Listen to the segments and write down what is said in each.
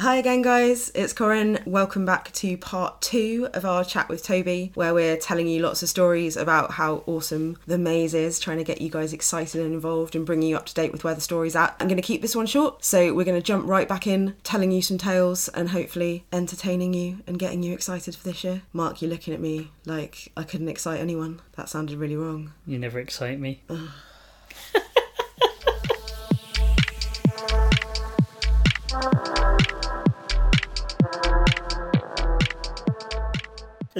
Hi again, guys. It's Corin. Welcome back to part two of our chat with Toby, where we're telling you lots of stories about how awesome the maze is, trying to get you guys excited and involved and bringing you up to date with where the story's at. I'm going to keep this one short, so we're going to jump right back in, telling you some tales and hopefully entertaining you and getting you excited for this year. Mark, you're looking at me like I couldn't excite anyone. That sounded really wrong. You never excite me.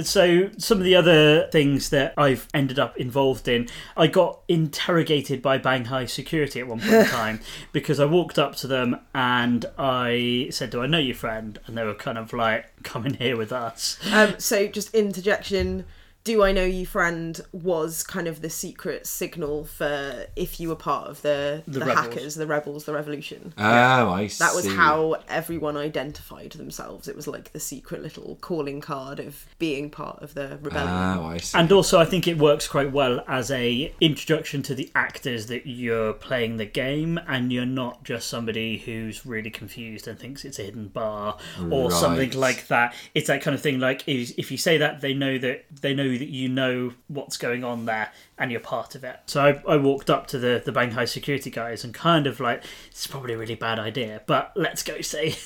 so, some of the other things that I've ended up involved in, I got interrogated by Banghai security at one point in time because I walked up to them and I said, Do I know your friend? And they were kind of like, Come in here with us. Um, so, just interjection. Do I know you, friend? Was kind of the secret signal for if you were part of the the, The hackers, the rebels, the revolution. Oh, I see. That was how everyone identified themselves. It was like the secret little calling card of being part of the rebellion. Oh, I see. And also, I think it works quite well as a introduction to the actors that you're playing the game, and you're not just somebody who's really confused and thinks it's a hidden bar or Right. something like that. It's that kind of thing. Like if you say that, they know that they know that you know what's going on there, and you're part of it. So I, I walked up to the the Banghai security guys and kind of like, it's probably a really bad idea, but let's go say,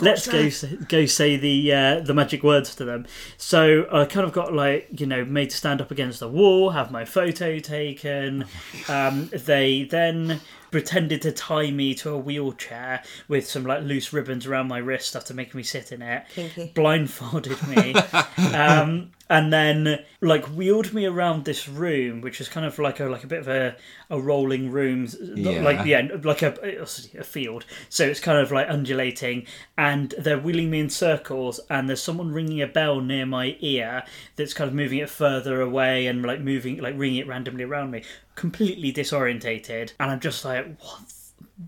let's go say, go say the uh, the magic words to them. So I kind of got like you know made to stand up against the wall, have my photo taken. Um, they then pretended to tie me to a wheelchair with some like loose ribbons around my wrist after making me sit in it Kinky. blindfolded me um, and then like wheeled me around this room which is kind of like a like a bit of a, a rolling room Yeah. like yeah like a, a field. So it's kind of like undulating. And they're wheeling me in circles and there's someone ringing a bell near my ear that's kind of moving it further away and like moving like ringing it randomly around me. Completely disorientated. And i'm just like what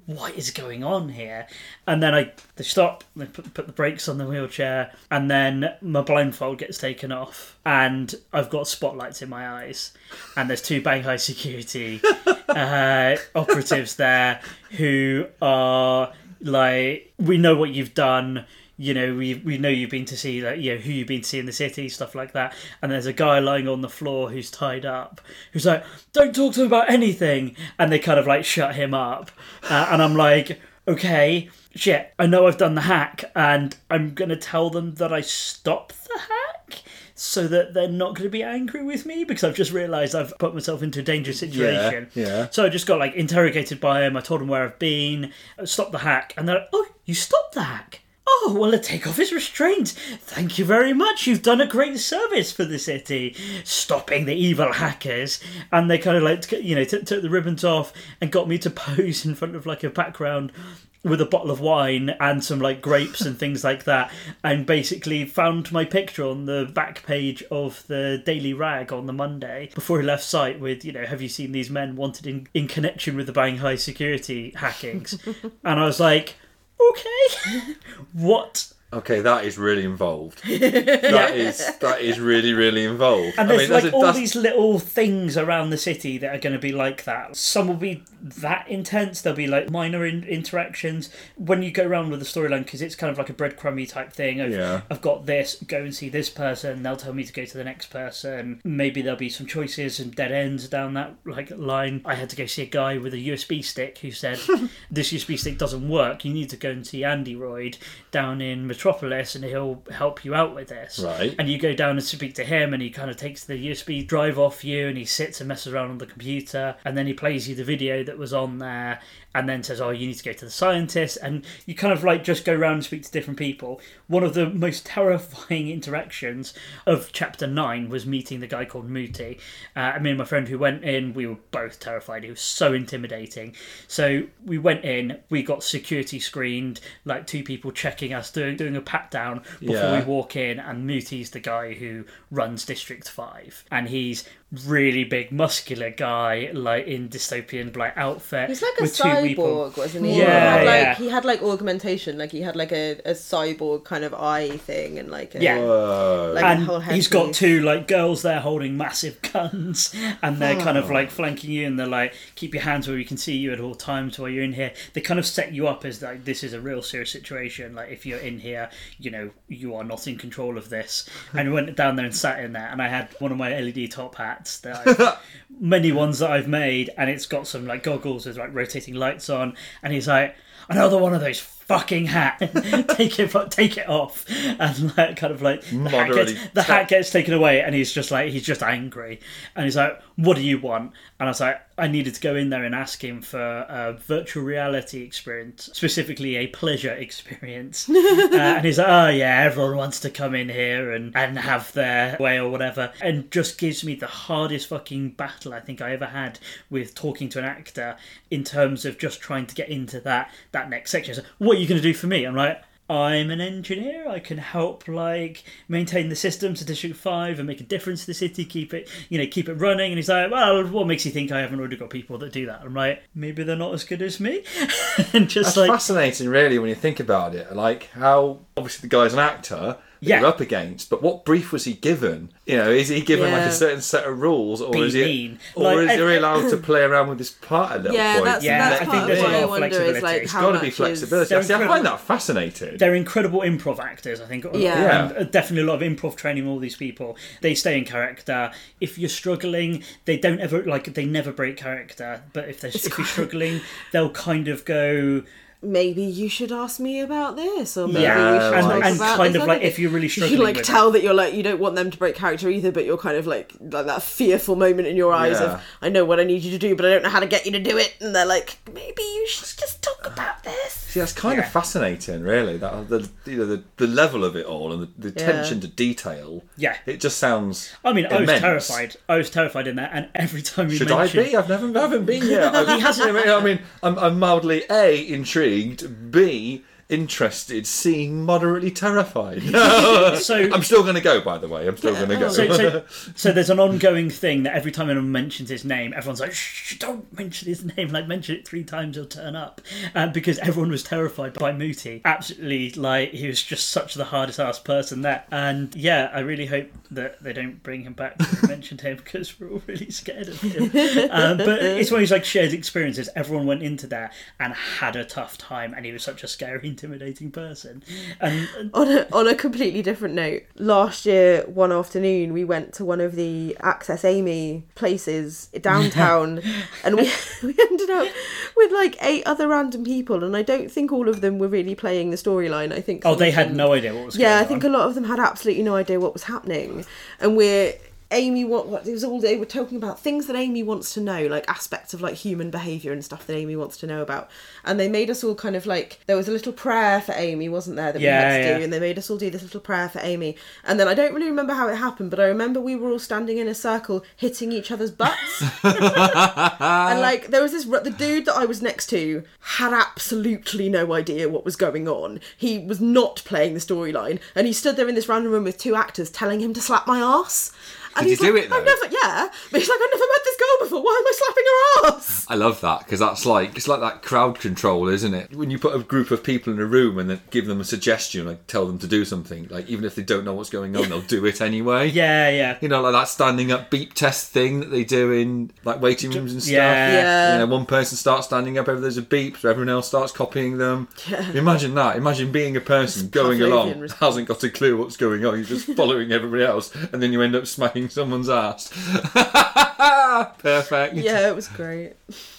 what is going on here? And then I they stop, they put, put the brakes on the wheelchair, and then my blindfold gets taken off, and I've got spotlights in my eyes, and there's two Banghai security uh, operatives there who are like, we know what you've done. You know, we we know you've been to see that, you know, who you've been to see in the city, stuff like that. And there's a guy lying on the floor who's tied up, who's like, "Don't talk to him about anything," and they kind of like shut him up. Uh, and I'm like, okay, shit, I know I've done the hack, and I'm gonna tell them that I stopped the hack. So that they're not going to be angry with me because I've just realised I've put myself into a dangerous situation. yeah. yeah. So I just got like interrogated by him. I told him where I've been, I stopped the hack, and they're like, "Oh, you stopped the hack." Oh, well, to take off his restraints. Thank you very much. You've done a great service for the city, stopping the evil hackers. And they kind of like, you know, t- took the ribbons off and got me to pose in front of like a background with a bottle of wine and some like grapes and things like that. And basically found my picture on the back page of the Daily Rag on the Monday before he left site with, you know, have you seen these men wanted in, in connection with the Banghai security hackings? and I was like, okay, what? Okay, that is really involved. That is that is really really involved. And I there's mean, like a- all that's- these little things around the city that are going to be like that. Some will be that intense. There'll be like minor in- interactions when you go around with the storyline because it's kind of like a breadcrumby type thing. Of, Yeah. I've got this. Go and see this person. They'll tell me to go to the next person. Maybe there'll be some choices and dead ends down that like line. I had to go see a guy with a USB stick who said this USB stick doesn't work. You need to go and see Andy Royd down in Metropolis, and he'll help you out with this. Right. And you go down and speak to him, and he kind of takes the USB drive off you, and he sits and messes around on the computer, and then he plays you the video that was on there, and then says, "Oh, you need to go to the scientist," and you kind of like just go around and speak to different people. One of the most terrifying interactions of chapter nine was meeting the guy called Muti. Uh, me and my friend who went in, we were both terrified. He was so intimidating. So we went in, we got security screened, like two people checking us, doing doing doing a pat down before Yeah. we walk in, and Muti's the guy who runs District Five, and he's really big, muscular guy, like in dystopian black outfit. He's like a with two cyborg, wasn't he? Yeah, he had like yeah. he had like augmentation, like he had like a, a cyborg kind of eye thing and like a, Yeah. Whoa. like a and whole he's got two like girls there holding massive guns and they're kind Oh. of like flanking you and they're like keep your hands where we can see you at all times while you're in here they kind of set you up as like this is a real serious situation like if you're in here you know you are not in control of this. And we went down there and sat in there and i had one of my led top hats that many ones that i've made and it's got some like goggles with like rotating lights on and he's like another one of those fucking hat. Take it take it off. And like kind of like the hat gets, the hat gets taken away and he's just like he's just angry. And he's like what do you want and i was like i needed to go in there and ask him for a virtual reality experience specifically a pleasure experience. Uh, and he's like oh yeah everyone wants to come in here and and have their way or whatever. And just gives me the hardest fucking battle i think i ever had with talking to an actor in terms of just trying to get into that that next section. So, what are you going to do for me? I'm like I'm an engineer. I can help like maintain the systems of District Five and make a difference to the city. Keep it, you know, keep it running. And he's like, "Well, what makes you think I haven't already got people that do that?" I'm like, "Maybe they're not as good as me." and just That's like, fascinating, really, when you think about it. Like how obviously the guy's an actor Yeah. you're up against, but what brief was he given? You know, is he given like a certain set of rules, or Be is he, mean. or Like, is he allowed to play around with this part a little Yeah, point? that's, Yeah, that's I part think of there's what I wonder is flexibility. like It's how Got to be flexibility. They're I, see, I find that fascinating. they're incredible improv actors. I think. Yeah. And uh, definitely a lot of improv training. All these people, they stay in character. If you're struggling, they don't ever like they never break character. But if they are if you're struggling, they'll kind of go. Maybe you should ask me about this, or maybe Yeah, we should and- talk and about kind this of like if you're really thing. you struggling like with tell that you're like you don't want them to break character either, but you're kind of like like that fearful moment in your eyes Yeah. of I know what I need you to do, but I don't know how to get you to do it, and they're like maybe you should just talk about this. See, that's kind Yeah. of fascinating, really. That the you know the, the level of it all and the, the Yeah. attention to detail. Yeah. it just sounds. I mean, I was terrified. I was terrified in that, and every time you Should mentioned, I be? I've never, I haven't been yet. I, he hasn't. I mean, I'm, I'm mildly a intrigued, b interested, seeing moderately terrified. so I'm still going to go. By the way, I'm still going to go. So, so, so there's an ongoing thing that every time anyone mentions his name, everyone's like, "Shh, don't mention his name." Like, mention it three times, he'll turn up. Um, because everyone was terrified by Mooti. Absolutely, like he was just such the hardest ass person there. And yeah, I really hope that they don't bring him back to mention him because we're all really scared of him. Um, but it's one of these like shared experiences. Everyone went into there and had a tough time, and he was such a scary, intimidating person. And on a, on a completely different note, last year one afternoon we went to one of the Access Amy places downtown, and we we ended up with like eight other random people, and I don't think all of them were really playing the storyline. I think oh, they had them- no idea what was Yeah, I on. think a lot of them had absolutely no idea what was happening, and we're. Amy, what what it was all they were talking about things that Amy wants to know, like aspects of like human behavior and stuff that Amy wants to know about. And they made us all kind of like there was a little prayer for Amy, wasn't there, that yeah, we had to yeah. do, and they made us all do this little prayer for Amy. And then I don't really remember how it happened, but I remember we were all standing in a circle hitting each other's butts. and like there was this the dude that I was next to had absolutely no idea what was going on. He was not playing the storyline, and he stood there in this random room with two actors telling him to slap my ass. And Did he's he do like, it, though? I've never, yeah, but he's like, I've never met this girl before. Why am I slapping her ass? I love that because that's like it's like that crowd control, isn't it? When you put a group of people in a room and then give them a suggestion, like tell them to do something, like even if they don't know what's going on, they'll do it anyway. Yeah, yeah. You know, like that standing up beep test thing that they do in like waiting rooms and stuff. Yeah. Yeah. You know, one person starts standing up, there's a beep, so everyone else starts copying them. Yeah. Imagine that. Imagine being a person going along, response. hasn't got a clue what's going on, you're just following everybody else, and then you end up smacking someone's ass. Perfect. Yeah, it was great.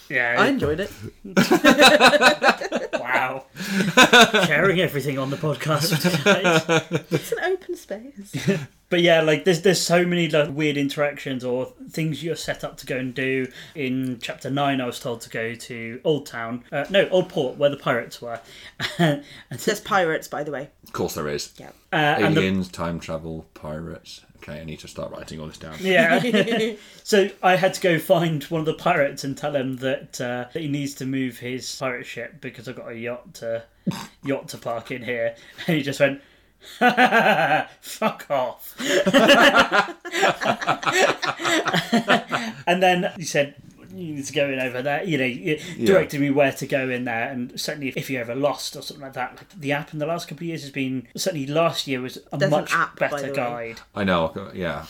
Yeah. I enjoyed it. Wow. Sharing everything on the podcast with you guys. It's an open space. But yeah, like there's there's so many like weird interactions or things you're set up to go and do. In chapter nine, I was told to go to Old Town, uh, no Old Port, where the pirates were, and, There's pirates, by the way. Of course there is. Yeah. uh, and the, Aliens, time travel, pirates. Okay, I need to start writing all this down. Yeah. so I had to go find one of the pirates and tell him that, uh, that he needs to move his pirate ship because I've got a yacht to yacht to park in here, and he just went. Fuck off. and then he said, you need to go in over there. You know, you directed me where to go in there, and certainly if you're ever lost or something like that, like the app in the last couple of years has been certainly last year was a There's much app, better guide. I know, yeah.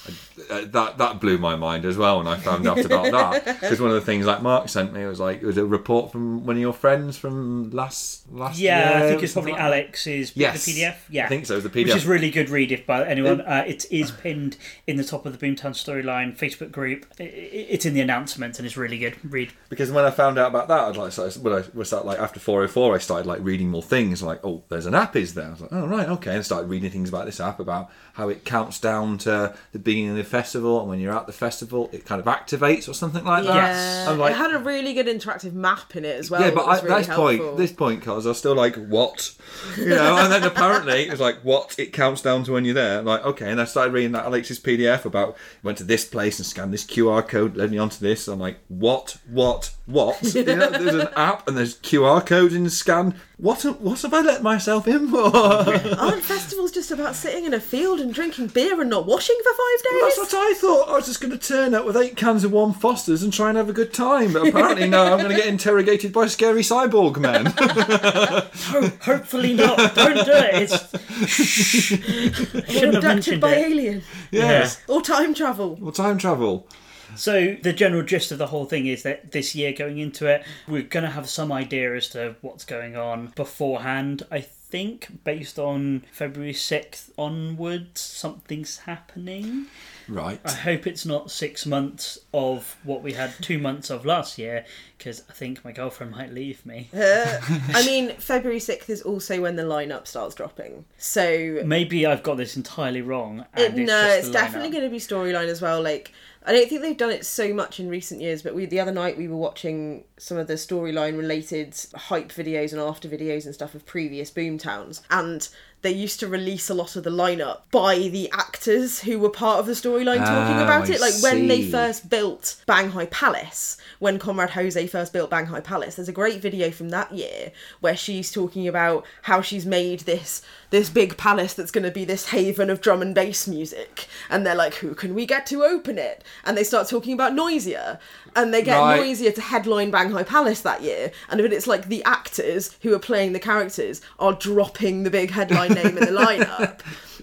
Uh, That that blew my mind as well when I found out about that. Because one of the things like Mark sent me was like it was a report from one of your friends from last last Yeah, year. I think it's probably like that. Alex's Yes, the PDF. Yeah, I think so. The PDF, Which is really good read if by anyone. Uh, it is pinned in the top of the Boomtown Storyline Facebook group. I- I- It's in the announcement and it's really good read. Because when I found out about that, I'd like so when I was like after 404, I started like reading more things. Like, oh, there's an app, is there? I was like, oh right, okay. And I started reading things about this app about how it counts down to the beginning of the festival, and when you're at the festival, it kind of activates or something like that. Yes. I'm like, it had a really good interactive map in it as well. yeah, but at really this helpful. point, this point, cause I was still like, what? You know, and then apparently it was like, what? It counts down to when you're there. Like, okay, and I started reading that Alex's PDF about went to this place and scanned this QR code, led me onto this. I'm like, what? What? What? You know, there's an app and there's QR codes in the scan. What? What have I let myself in for? Aren't festivals just about sitting in a field and drinking beer and not washing for five days? That's what I thought. I was just going to turn up with eight cans of warm Fosters and try and have a good time. But apparently, no, I'm going to get interrogated by scary cyborg men. Ho- hopefully not. Don't do it. It's shh. Shouldn't have Abducted mentioned by it. alien yes. or time travel. Or time travel. So the general gist of the whole thing is that this year going into it, we're going to have some idea as to what's going on beforehand. I think based on February 6th onwards, something's happening. Right. I hope it's not six months of what we had two months of last year, because I think my girlfriend might leave me. Uh, I mean, February 6th is also when the lineup starts dropping. So, Maybe I've got this entirely wrong. And it, it's no, just it's the definitely going to be storyline as well. Like, I don't think they've done it so much in recent years, but we the other night we were watching some of the storyline related hype videos and after videos and stuff of previous Boomtowns, and they used to release a lot of the lineup by the actors who were part of the storyline talking Oh, about I it. Like when they first built Banghai Palace, when Comrade Jose first built Banghai Palace, there's a great video from that year where she's talking about how she's made this this big palace that's going to be this haven of drum and bass music, and they're like, who can we get to open it? And they start talking about Noisia, and they get Right. Noisia to headline Banghai Palace that year, and then it's like the actors who are playing the characters are dropping the big headline name in the lineup.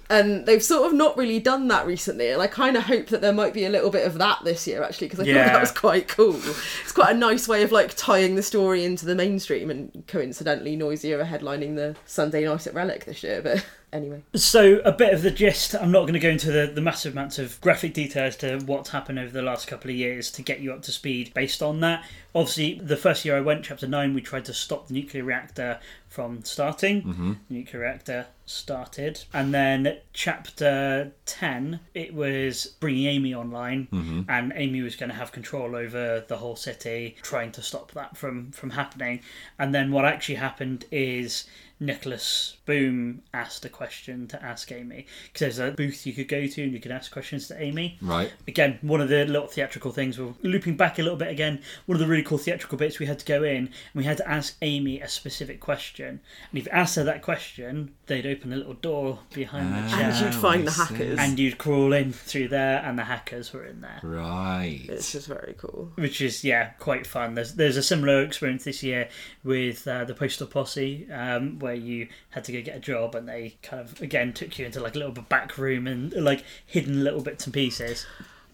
And they've sort of not really done that recently, and I kind of hope that there might be a little bit of that this year actually, because I thought that was quite cool. It's quite a nice way of like tying the story into the mainstream, and coincidentally, Noisia are headlining the Sunday night at Relic this year. But anyway, So, a bit of the gist. I'm not going to go into the, the massive amounts of graphic detail as to what's happened over the last couple of years to get you up to speed based on that. Obviously, the first year I went, Chapter 9, we tried to stop the nuclear reactor from starting. Mm-hmm. The nuclear reactor started. And then, Chapter 10, it was bringing Amy online, Mm-hmm. and Amy was going to have control over the whole city, trying to stop that from, from happening. And then, what actually happened is. Nicholas Boom asked a question to ask Amy because there's a booth you could go to and you could ask questions to Amy. Right. Again, one of the little theatrical things. We're looping back a little bit again. One of the really cool theatrical bits we had to go in and we had to ask Amy a specific question. And if you asked her that question, they'd open a little door behind the chair, and you'd find the hackers. and you'd crawl in through there, and the hackers were in there. Right. it's just very cool. Which is yeah, quite fun. There's there's a similar experience this year with uh, the Postal Posse, um, where you had to go get a job, and they kind of again took you into like a little bit back room and like hidden little bits and pieces.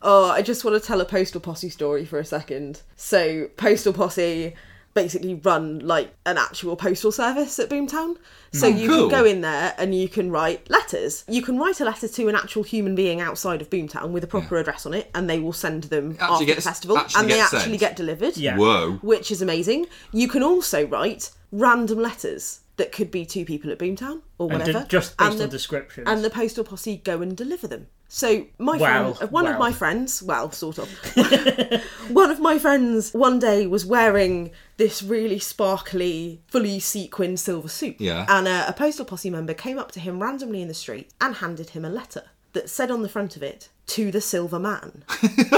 Oh, I just want to tell a postal posse story for a second. So, postal posse basically run like an actual postal service at Boomtown. So hmm, you cool. can go in there and you can write letters. You can write a letter to an actual human being outside of Boomtown with a proper address on it, and they will send them Actually after gets- the festival, and they actually sent. get delivered. Yeah. Whoa. which is amazing. You can also write random letters that could be two people at Boomtown or whatever, di- just based and on the, descriptions. and the postal posse go and deliver them. So my Wow, friend, one of my friends, well, sort of, one of my friends one day was wearing this really sparkly, fully sequined silver suit. Yeah. And uh, a postal posse member came up to him randomly in the street and handed him a letter that said on the front of it, "To the Silver Man."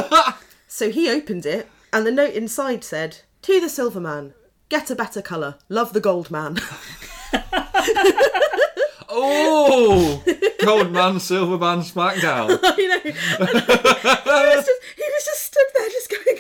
so he opened it, and the note inside said, "To the Silver Man, get a better colour. Love the Gold Man." Oh, Gold Man, Silver Man, SmackDown. you know, he, was just, he was just stood there, just going,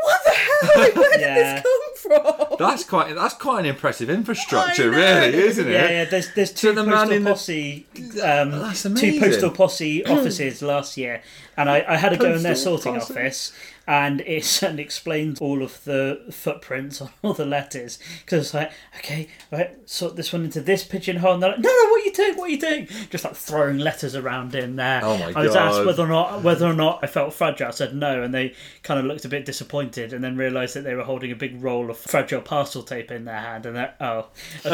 "What the hell? Like, where did this come from?" That's quite that's quite an impressive infrastructure, really, isn't it? Yeah, yeah. There's there's two the postal in the- posse, um, That's two postal posse offices last year, and I, I had to go in their sorting posse. office, and it certainly explained all of the footprints on all the letters because it's like, okay, right, sort this one into this pigeonhole, and they're like, no, no, what are you doing? What are you doing? Just like throwing letters around in there. Oh my god. I was asked whether or not whether or not I felt fragile. I said no, and they kind of looked a bit disappointed, and then realised that they were holding a big roll of fragile parcel tape in their hand, and they're oh.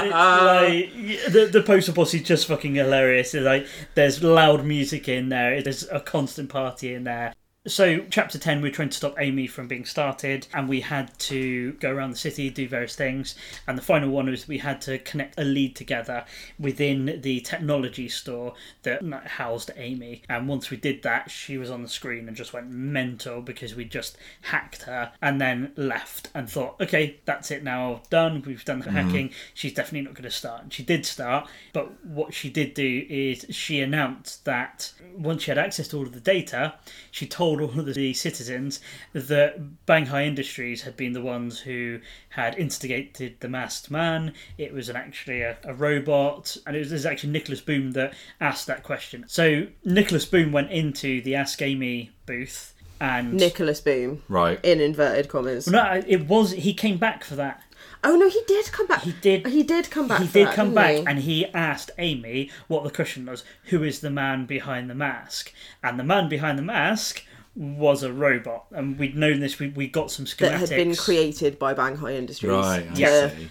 Like the the postal posse is just fucking hilarious. It's like there's loud music in there. There's a constant party in there. So, chapter 10, we're trying to stop Amy from being started, and we had to go around the city, do various things. And the final one was we had to connect a lead together within the technology store that housed Amy. And once we did that, she was on the screen and just went mental because we just hacked her and then left and thought, okay, that's it now, done. We've done the mm-hmm. hacking. She's definitely not going to start. And she did start, but what she did do is she announced that once she had access to all of the data, she told all of the citizens that Banghai Industries had been the ones who had instigated the masked man. It was an, actually a, a robot, and it was, it was actually Nicholas Boom that asked that question. So Nicholas Boom went into the Ask Amy booth and Nicholas Boom, Right. in inverted commas. no, it was he came back for that. Oh no, he did come back. He did. He did come back. He for did that, come didn't back he? and he asked Amy what the question was. Who is the man behind the mask? And the man behind the mask was a robot, and we'd known this. We we got some schematics that schematics had been created by Banghai Industries. Right. I to- see.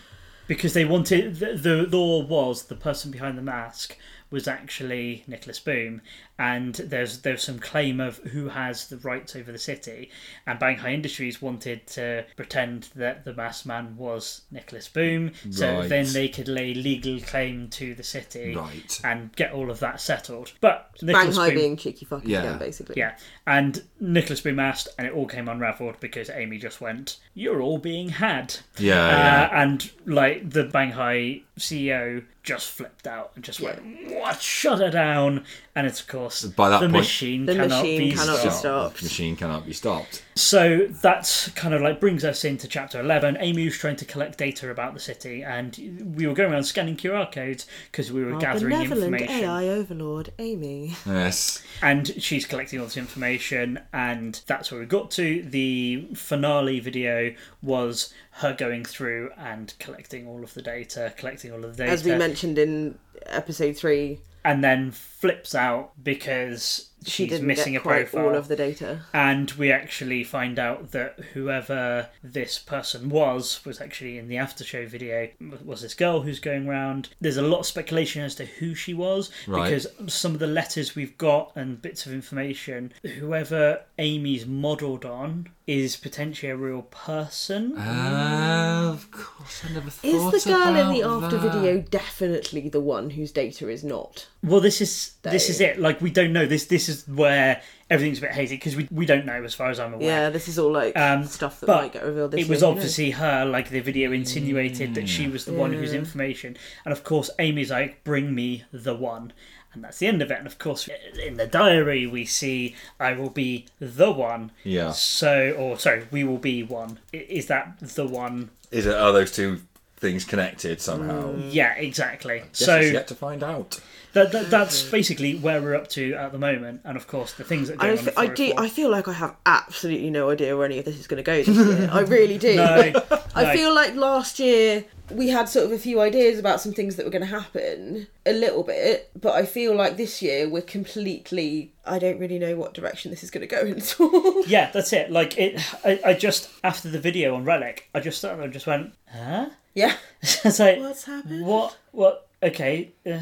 because they wanted the, the law was the person behind the mask was actually Nicholas Boom, and there's there's some claim of who has the rights over the city, and Banghai Industries wanted to pretend that the masked man was Nicholas Boom, so then they could lay legal claim to the city Right. and get all of that settled. But Nicholas Banghai Boom, being cheeky fucking Yeah. again, basically. yeah, and Nicholas Boom asked, and it all came unravelled because Amy just went, "You're all being had." Yeah. yeah. Uh, and like the Banghai CEO just flipped out and just went, "What? Shut her down!" And it's of course By that the point- machine The cannot machine be cannot be stopped. stopped. The machine cannot be stopped. So that's kind of like brings us into chapter 11. Amy was trying to collect data about the city, and we were going around scanning QR codes because we were Our gathering benevolent information. AI overlord, Amy. Yes. and she's collecting all this information and that's where we got to the finale video was her going through and collecting all of the data collecting all of the data As we mentioned in episode three, and then flips out because she she's didn't missing get a quite profile all of the data. and we actually find out that whoever this person was was actually in the after show video was this girl who's going around there's a lot of speculation as to who she was Right. because some of the letters we've got and bits of information whoever amy's modeled on is potentially a real person Uh, of course, I never thought. Is thought the girl in the after that. video definitely the one whose data is not? well this is this is it like we don't know this this is where everything's a bit hazy because we, we don't know as far as i'm aware Yeah, this is all like Um, stuff that but might get revealed this it was year, who knows? obviously her like the video insinuated that she was the one whose information and of course amy's like bring me the one and that's the end of it and of course in the diary we see i will be the one Yeah. so or sorry we will be one is that the one Is it? Are those two things connected somehow? yeah exactly Guess so it's yet to find out. That, that, that's basically where we're up to at the moment and of course the things that are I, on I do. 404. I feel like I have absolutely no idea where any of this is going to go this year. I really do. no, I feel like last year we had sort of a few ideas about some things that were going to happen, a little bit, but I feel like this year we're completely. I don't really know what direction this is going to go in at all. Yeah, that's it. Like it, I, I just after the video on Relic, I just started and just went, huh? yeah. it's like What's happened? what? What? Okay, uh,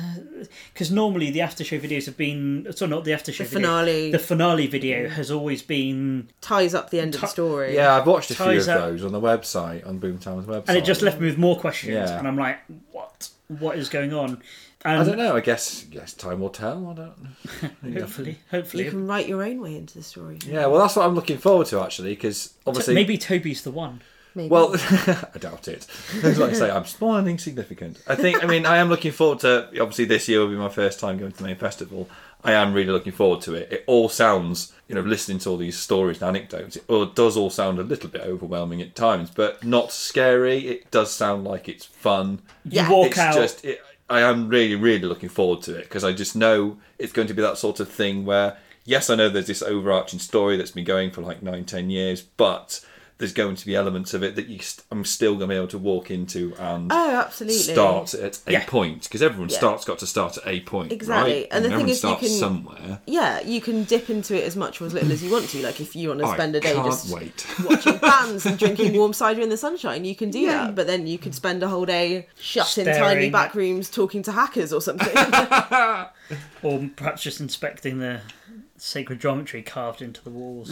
because normally the after show videos have been so not the after show The video, finale The finale video mm-hmm. has always been, ties up the end of the story. Yeah, I've watched a few of up- those on the website, on Boomtown's website. and it just left me with more questions, Yeah. and I'm like, what? what is going on. I don't know. I guess guess time will tell. I don't. hopefully, hopefully, You can write your own way into the story. Yeah, well, that's what I'm looking forward to actually, because obviously, maybe Toby's the one. Maybe. Well, I doubt it. As like I say, I'm small and insignificant. I think. I mean, I am looking forward to. Obviously, this year will be my first time going to the main festival. I am really looking forward to it. It all sounds, you know, listening to all these stories and anecdotes, it all does all sound a little bit overwhelming at times, but not scary. It does sound like it's fun. You Yeah. walk it's out. just it, I am really really looking forward to it because I just know it's going to be that sort of thing where yes I know there's this overarching story that's been going for like nine ten years but there's going to be elements of it that you st- I'm still going to be able to walk into and oh, absolutely. start at a Yeah. point because everyone Yeah. starts got to start at a point Exactly. right? And the thing everyone is you can- somewhere Yeah, you can dip into it as much or as little as you want to. Like if you want to spend a day can't just wait watching bands and drinking warm cider in the sunshine, you can do Yeah. that. But then you could spend a whole day shut in tiny back rooms talking to hackers or something. Or perhaps just inspecting the sacred geometry carved into the walls.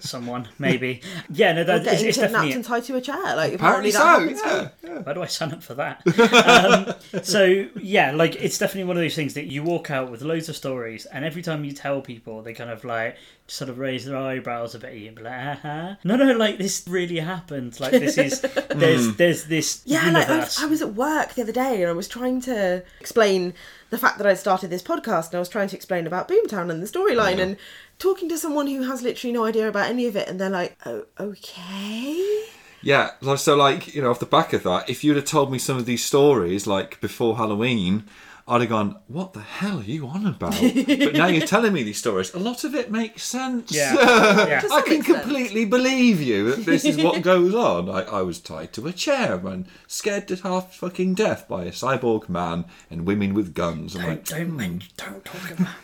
Someone, maybe. Yeah, no, or that, it's, getting it's kidnapped definitely. and tied to a chair. Like apparently apparently, so that happens. yeah, yeah. Why do I sign up for that? um, so yeah, like it's definitely one of those things that you walk out with loads of stories, and every time you tell people, they kind of like sort of raise their eyebrows a bit, and be like, uh-huh. no, no, like this really happened. Like this is there's there's this Yeah, like I, universe. I was at work the other day and I was trying to explain the fact that I'd started this podcast and I was trying to explain about Boomtown and the storyline and talking to someone who has literally no idea about any of it and they're like, oh, okay. Yeah, so- so like you know, off the back of that, if you'd have told me some of these stories like before Halloween, I'd have gone, "What the hell are you on about?" but now you're telling me these stories. A lot of it makes sense. Yeah. Yeah. I can extent. completely believe you that this is what goes on. I, I was tied to a chair and scared to half fucking death by a cyborg man and women with guns. I'm like, don't men- don't talk about.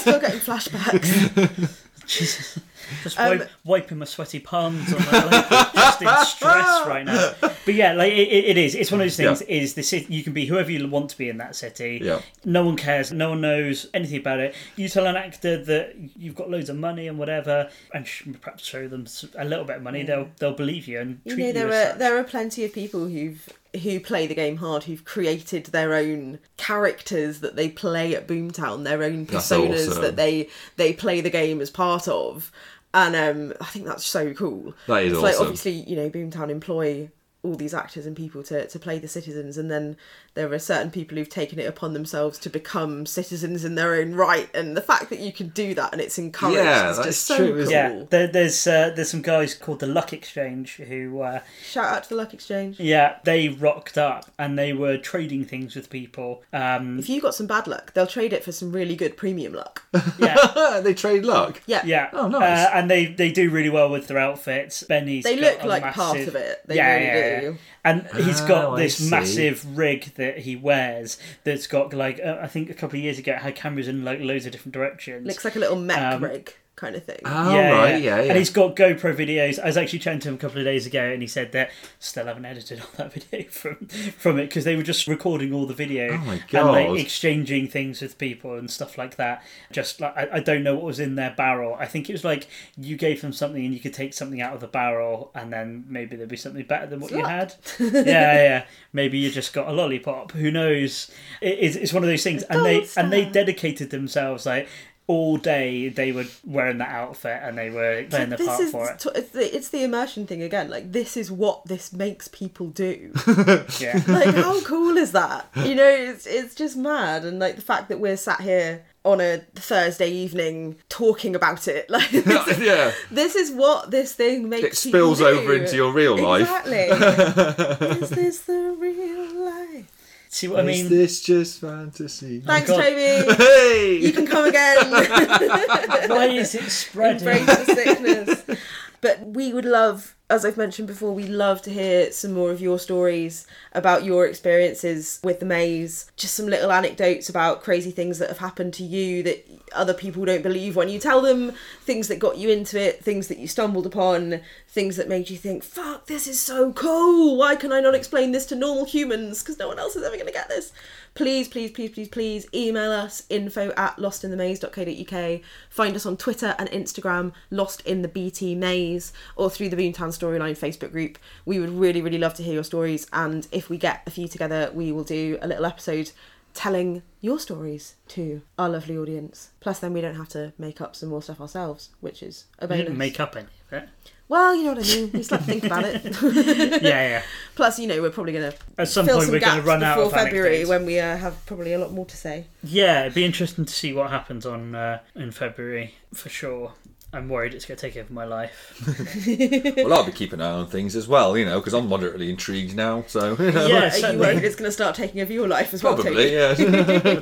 Still getting flashbacks. Jesus. Just Um, wipe, wiping my sweaty palms on my like, just in stress right now. But yeah, like it, it it is. It's one of those things. Yeah. Is the city? You can be whoever you want to be in that city. Yeah. No one cares. No one knows anything about it. You tell an actor that you've got loads of money and whatever, and perhaps show them a little bit of money. They'll they'll believe you and You treat know, you, there as are such. there are plenty of people who've who play the game hard, who've created their own characters that they play at Boomtown, their own personas awesome. that they they play the game as part of, and um, I think that's so cool. That is it's like obviously you know Boomtown employ all these actors and people to, to play the citizens and then there are certain people who've taken it upon themselves to become citizens in their own right and the fact that you can do that and it's encouraged Yeah, is just so true, cool. Yeah, there, there's uh, there's some guys called the Luck Exchange who uh, Shout out to the Luck Exchange. yeah they rocked up and they were trading things with people. Um, If you got some bad luck, they'll trade it for some really good premium luck. yeah, they trade luck. Yeah. Yeah. Oh, nice. Uh, and they they do really well with their outfits. Benny's They look like massive... part of it. They yeah, really yeah, do. Yeah. And he's got Oh, this massive rig that he wears that's got like uh, I think a couple of years ago it had cameras in like loads of different directions. Looks like a little mech Um, rig kind of thing. Oh, right, yeah, yeah. And he's got GoPro videos. I was actually chatting to him a couple of days ago, and he said that still haven't edited all that video from from it because they were just recording all the video Oh my and God. like exchanging things with people and stuff like that. Just like I, I don't know what was in their barrel. I think it was like you gave them something and you could take something out of the barrel, and then maybe there'd be something better than what you had. yeah, yeah. Maybe you just got a lollipop. Who knows? It, it's, it's one of those things, and they gold and they dedicated themselves like all day they were wearing that outfit and they were playing the part is for it. t- it's the, it's the immersion thing again. Like this is what this makes people do. Yeah. like how cool is that? You know, it's it's just mad, and like the fact that we're sat here on a Thursday evening talking about it. Like this is, yeah. this is what this thing makes. It spills people over into your real life. Exactly. is this the real life? See what I Is mean? this just fantasy? Thanks, God. Toby. Hey! You can come again. Why is it spreading? Embrace the sickness. But we would love, as I've mentioned before, we'd love to hear some more of your stories about your experiences with the maze. Just some little anecdotes about crazy things that have happened to you that other people don't believe when you tell them, things that got you into it, things that you stumbled upon, things that made you think, fuck, this is so cool. Why can I not explain this to normal humans? Because no one else is ever going to get this. Please, please, please, please, please email us info at lostinthemaze.co.uk. Find us on Twitter and Instagram, Lost in the BT Maze, or through the Boomtown storyline Facebook group. We would really, really love to hear your stories. And if we get a few together, we will do a little episode telling your stories to our lovely audience. Plus, then we don't have to make up some more stuff ourselves, which is a You bonus. didn't make up any of it. Well, you know what I mean. We just like to think about it. Yeah, yeah. Plus, you know, we're probably going to At some point, some we're going to run out of February anecdotes. when we uh, have probably a lot more to say. Yeah, it'd be interesting to see what happens on uh, in February for sure. I'm worried it's going to take over my life. Well, I'll be keeping an eye on things as well, you know, because I'm moderately intrigued now. So, you know, Yeah, Are you worried it's going to start taking over your life as well, probably, Toby?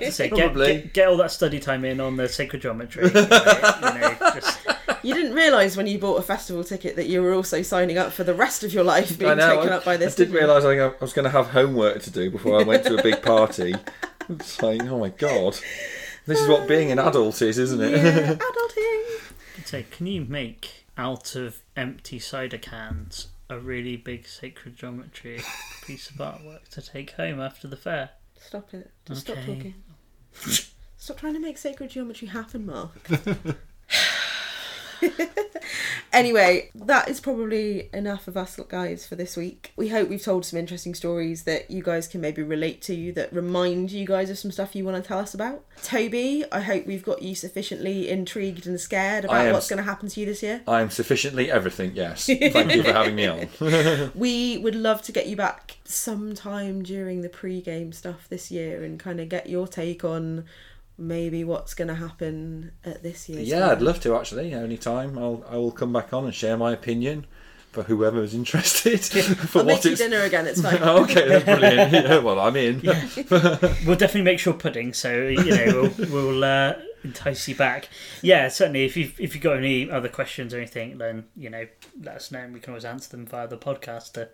yeah. So get, Probably. get, get all that study time in on the sacred geometry. you know, you know, just, You didn't realise when you bought a festival ticket that you were also signing up for the rest of your life being know. taken I, up by this. I didn't realise I I was going to have homework to do before I went to a big party. It's like, oh my god, this is what being an adult is, isn't it? Yeah, adulting. So can you make out of empty cider cans a really big sacred geometry piece of artwork to take home after the fair? Stop it. Just stop Okay. talking. Stop trying to make sacred geometry happen, Mark. anyway, that is probably enough of us guys for this week. We hope we've told some interesting stories that you guys can maybe relate to, that remind you guys of some stuff you want to tell us about. Toby, I hope we've got you sufficiently intrigued and scared about am what's going to happen to you this year. I'm sufficiently everything. Yes, thank you for having me on. We would love to get you back sometime during the pre-game stuff this year and kind of get your take on maybe what's going to happen at this year's. Yeah, I'd love to actually. Any time, I'll I will come back on and share my opinion for whoever is interested. for I'll what make you dinner again. It's fine. okay, that's brilliant. Yeah, well, I'm in. We'll definitely make sure pudding, so you know we'll, we'll uh, entice you back. Yeah, certainly. If you if you've got any other questions or anything, then you know let us know, and we can always answer them via the podcast to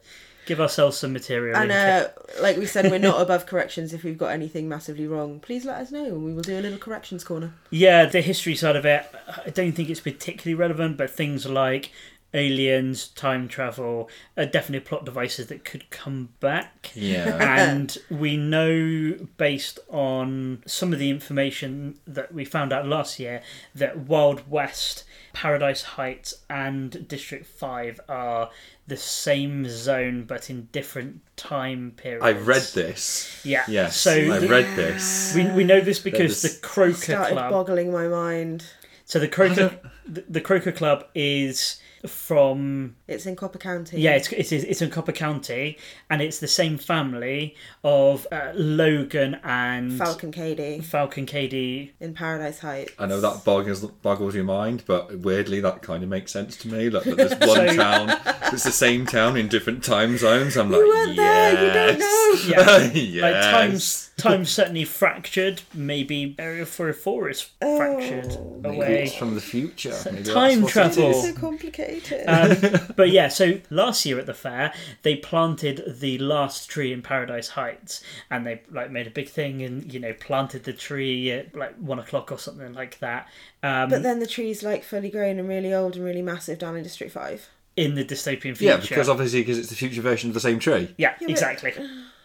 give ourselves some material. And uh, like we said, we're not above corrections. If we've got anything massively wrong, please let us know, and we will do a little corrections corner. Yeah, the history side of it, I don't think it's particularly relevant, but things like aliens, time travel, are definitely plot devices that could come back. Yeah. and we know based on some of the information that we found out last year that Wild West, Paradise Heights, and District 5 are the same zone but in different time periods. I've read this. Yeah. Yes, So I've read this. we, we know this because There's- the Croker Started Club. boggling my mind. So the Croker, the, the Croker Club is from It's in Copper County. yeah, it's it's it's in Copper County, and it's the same family of uh, Logan and Falcon Cady Falcon Katie. in Paradise Heights. I know that boggles, boggles your mind, but weirdly that kind of makes sense to me. Like that there's one So- town, it's the same town in different time zones. I'm like, You weren't there, you don't yes. Yeah, yes. like times times certainly fractured. Maybe Area 404 is fractured Oh. Maybe away. it's from the future. Maybe time travel. is. so complicated. Um, but yeah, so last year at the fair, they planted the last tree in Paradise Heights, and they like made a big thing, and you know planted the tree at like one o'clock or something like that. Um, but then the tree's like fully grown and really old and really massive down in District Five. in the dystopian future, Yeah, because obviously because it's the future version of the same tree. yeah, but- exactly.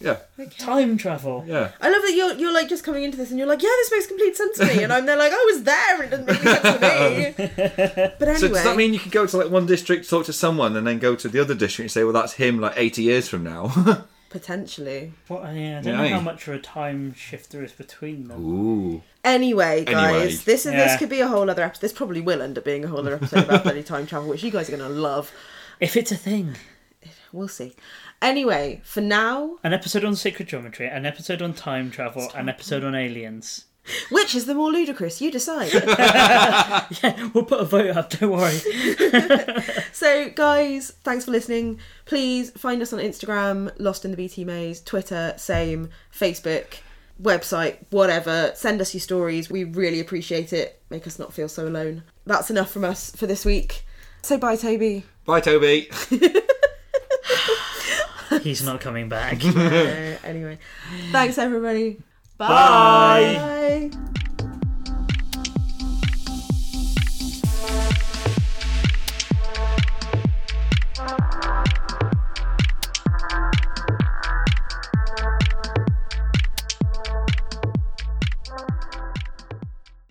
Yeah, Time travel. yeah. I love that you're you're like just coming into this and you're like, yeah, this makes complete sense to me, and I'm there like, I was there and it doesn't make any sense to me. But anyway, So does that mean you can go to like one district, talk to someone, and then go to the other district and say, well, that's him like 80 years from now? potentially. What, yeah, I don't Yeah, know aye. how much of a time shift there is between them. Ooh. Anyway, guys, Anyway. this is Yeah. this could be a whole other episode. This probably will end up being a whole other episode about bloody time travel, which you guys are gonna love. If it's a thing. We'll see. Anyway, for now, An episode on sacred geometry, an episode on time travel, an episode on aliens. which is the more ludicrous? You decide. Yeah, we'll put a vote up, don't worry. So, guys, thanks for listening. Please find us on Instagram, Lost in the BT Maze, Twitter, same, Facebook, website, whatever. Send us your stories. We really appreciate it. Make us not feel so alone. That's enough from us for this week. Say bye, Toby. Bye, Toby. He's not coming back. Uh, anyway, thanks, everybody. Bye. Bye.